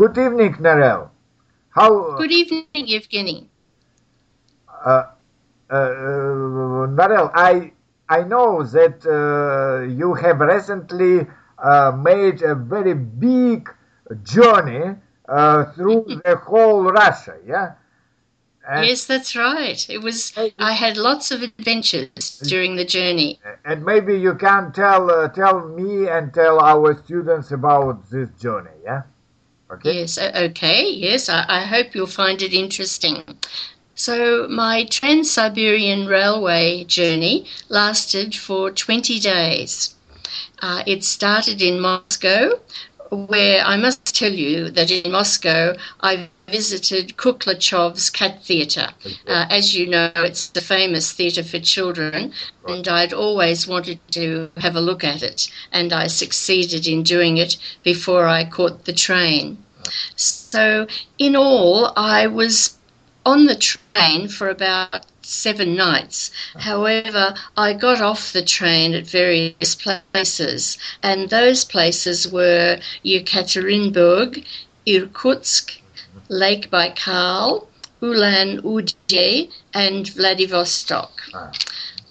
good evening, Narelle. How? Good evening, Evgeny. Uh, uh, Narelle, I I know that uh, you have recently uh, made a very big journey uh, through the whole Russia, yeah. And yes, that's right. It was. I had lots of adventures during the journey. And maybe you can tell uh, tell me and tell our students about this journey. Yeah. Okay. Yes. Okay. Yes. I, I hope you'll find it interesting. So my Trans-Siberian Railway journey lasted for 20 days. Uh, it started in Moscow, where I must tell you that in Moscow I visited Kuklachov's Cat Theatre. Uh, as you know, it's the famous theatre for children, and I'd always wanted to have a look at it, and I succeeded in doing it before I caught the train. So, in all, I was on the train for about seven nights. However, I got off the train at various places, and those places were Yekaterinburg, Irkutsk, Lake Baikal, Ulan Ude, and Vladivostok.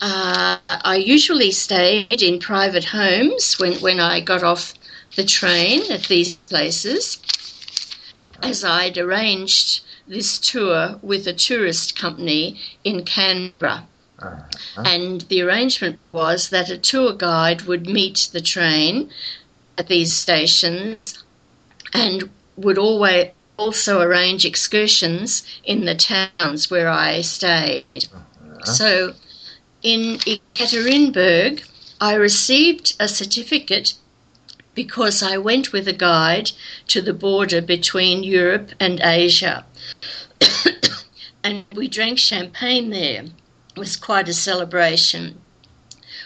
Uh, I usually stayed in private homes when, when I got off the train at these places, as I'd arranged this tour with a tourist company in Canberra. Uh-huh. And the arrangement was that a tour guide would meet the train at these stations and would always also arrange excursions in the towns where I stayed. Uh-huh. So in Ekaterinburg, I received a certificate because I went with a guide to the border between Europe and Asia. and we drank champagne there. It was quite a celebration.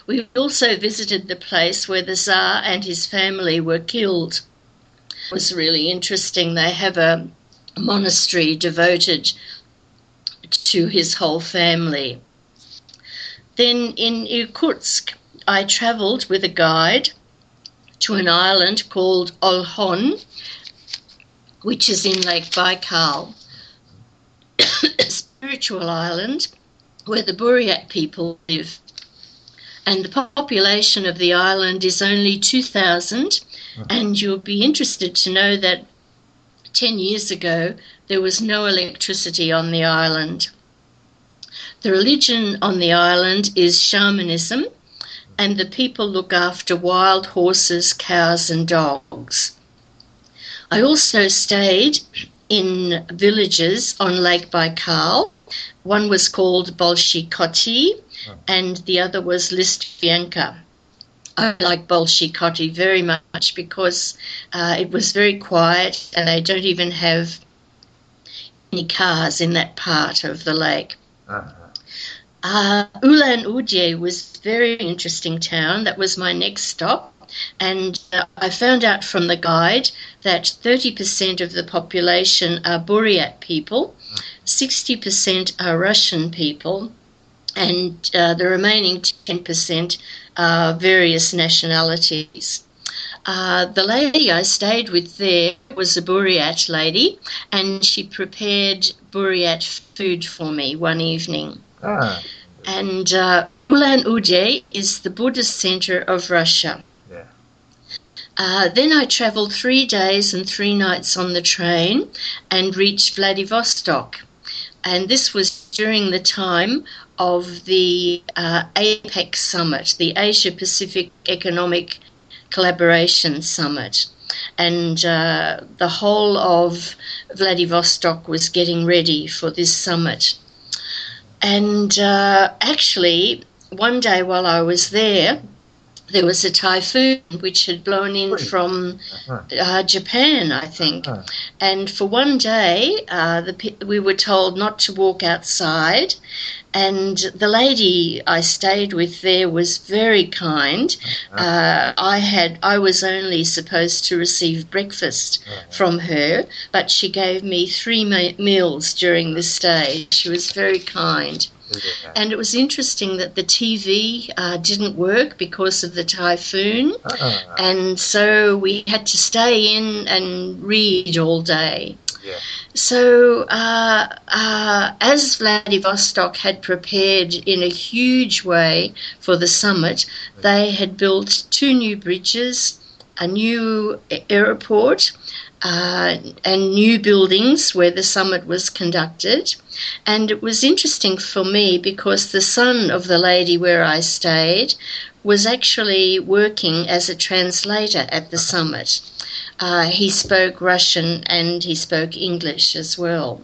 We also visited the place where the Tsar and his family were killed. Was really interesting. They have a monastery devoted to his whole family. Then in Irkutsk, I travelled with a guide to an island called Olkhon, which is in Lake Baikal, a spiritual island where the Buryat people live. And the population of the island is only 2,000. And you'll be interested to know that 10 years ago there was no electricity on the island. The religion on the island is shamanism, and the people look after wild horses, cows, and dogs. I also stayed in villages on Lake Baikal. One was called Bolshie Koty, ah. and the other was Listvyanka. I like Bolshie Koty very much because uh, it was very quiet and they don't even have any cars in that part of the lake. Uh-huh. Uh, Ulan Ude was a very interesting town. That was my next stop. And uh, I found out from the guide that 30% of the population are Buryat people, 60% are Russian people, and uh, the remaining 10% are various nationalities. Uh, the lady I stayed with there was a Buryat lady, and she prepared Buryat food for me one evening. Ah. And uh, Ulan Ude is the Buddhist center of Russia. Yeah. Uh, then I traveled three days and three nights on the train and reached Vladivostok. And this was during the time of the uh, APEC summit, the Asia Pacific Economic Collaboration Summit. And uh, the whole of Vladivostok was getting ready for this summit. And uh, actually, one day while I was there, there was a typhoon which had blown in from uh-huh. uh, Japan, I think. Uh-huh. And for one day, uh, the, we were told not to walk outside. And the lady I stayed with there was very kind. Uh-huh. Uh, I had I was only supposed to receive breakfast from her, but she gave me three ma- meals during the stay. She was very kind. Yeah. And it was interesting that the TV uh, didn't work because of the typhoon. Ah, And so we had to stay in and read all day. yeah. So, uh, uh, as Vladivostok had prepared in a huge way for the summit, they had built two new bridges, a new airport, uh, and new buildings where the summit was conducted. And it was interesting for me because the son of the lady where I stayed was actually working as a translator at the summit. Uh, he spoke Russian and he spoke English as well.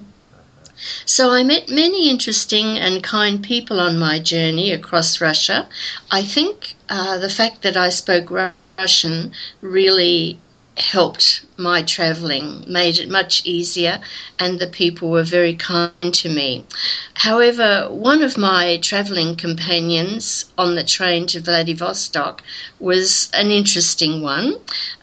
So I met many interesting and kind people on my journey across Russia. I think uh, the fact that I spoke Ru- Russian really helped my traveling, made it much easier, and the people were very kind to me. However, one of my traveling companions on the train to Vladivostok was an interesting one.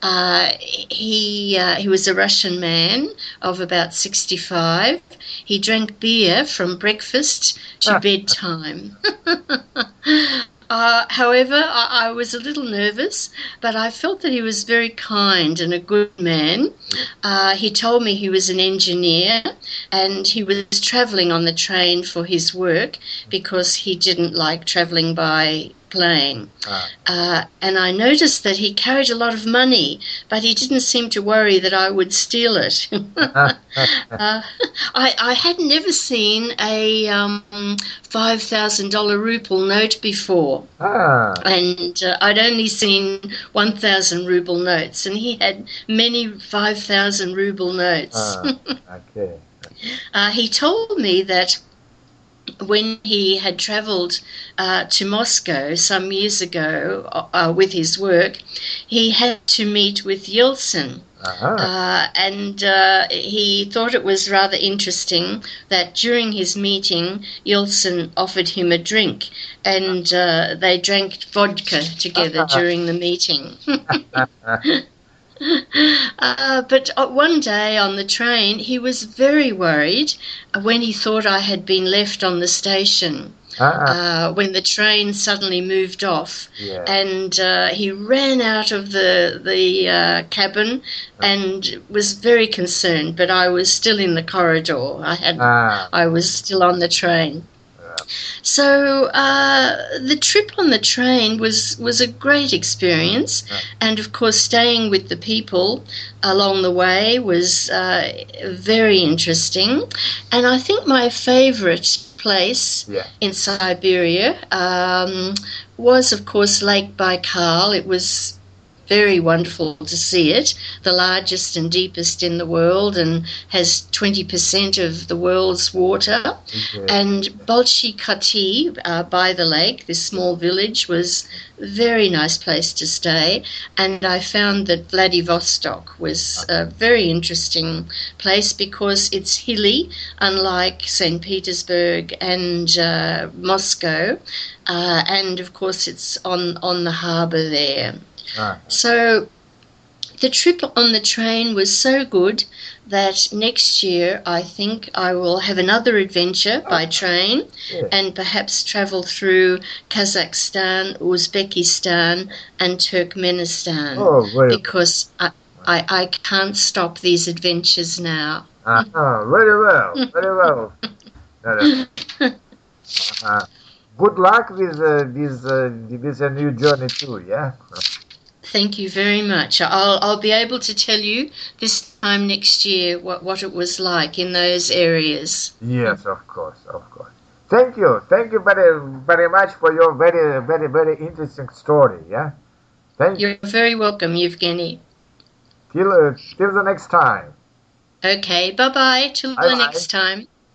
Uh, he uh, he was a Russian man of about sixty five. He drank beer from breakfast to bedtime. Uh, however, I, I was a little nervous, but I felt that he was very kind and a good man. Uh, he told me he was an engineer and he was travelling on the train for his work because he didn't like travelling by plane. Ah, Uh, and I noticed that he carried a lot of money, but he didn't seem to worry that I would steal it. uh, I, I had never seen a um, $5,000 ruble note before. ah, And uh, I'd only seen 1,000 ruble notes, and he had many 5,000 ruble notes. ah, okay. Uh, he told me that when he had travelled uh, to Moscow some years ago uh, with his work, he had to meet with Yeltsin. Uh-huh. Uh, and uh, he thought it was rather interesting that during his meeting, Yeltsin offered him a drink, and uh, they drank vodka together during the meeting. Uh, but uh, one day on the train, he was very worried when he thought I had been left on the station. Ah, Uh, when the train suddenly moved off, yeah. and uh, he ran out of the the uh, cabin and was very concerned. But I was still in the corridor. I had Ah, I was still on the train. So uh, the trip on the train was was a great experience, and of course, staying with the people along the way was uh, very interesting. And I think my favourite place yeah. in Siberia um, was, of course, Lake Baikal. It was very wonderful to see it, the largest and deepest in the world, and has 20% of the world's water. Okay. And Bolshie Koty, uh, by the lake, this small village, was a very nice place to stay. And I found that Vladivostok was a very interesting place because it's hilly, unlike St. Petersburg and uh, Moscow. Uh, and of course, it's on, on the harbour there. Ah, So the trip on the train was so good that next year I think I will have another adventure by train yeah. and perhaps travel through Kazakhstan, Uzbekistan, and Turkmenistan Oh, very, because I, I, I can't stop these adventures now. uh-huh. very well, very well. uh Good luck with uh, this uh, with a new journey too. Yeah. Thank you very much. I'll, I'll be able to tell you this time next year what, what it was like in those areas. Yes, of course, of course. Thank you, thank you very very much for your very very very interesting story. Yeah. Thank you. You're very welcome, Evgeny. Till uh, till the next time. Okay, bye bye. Till the Bye-bye. next time.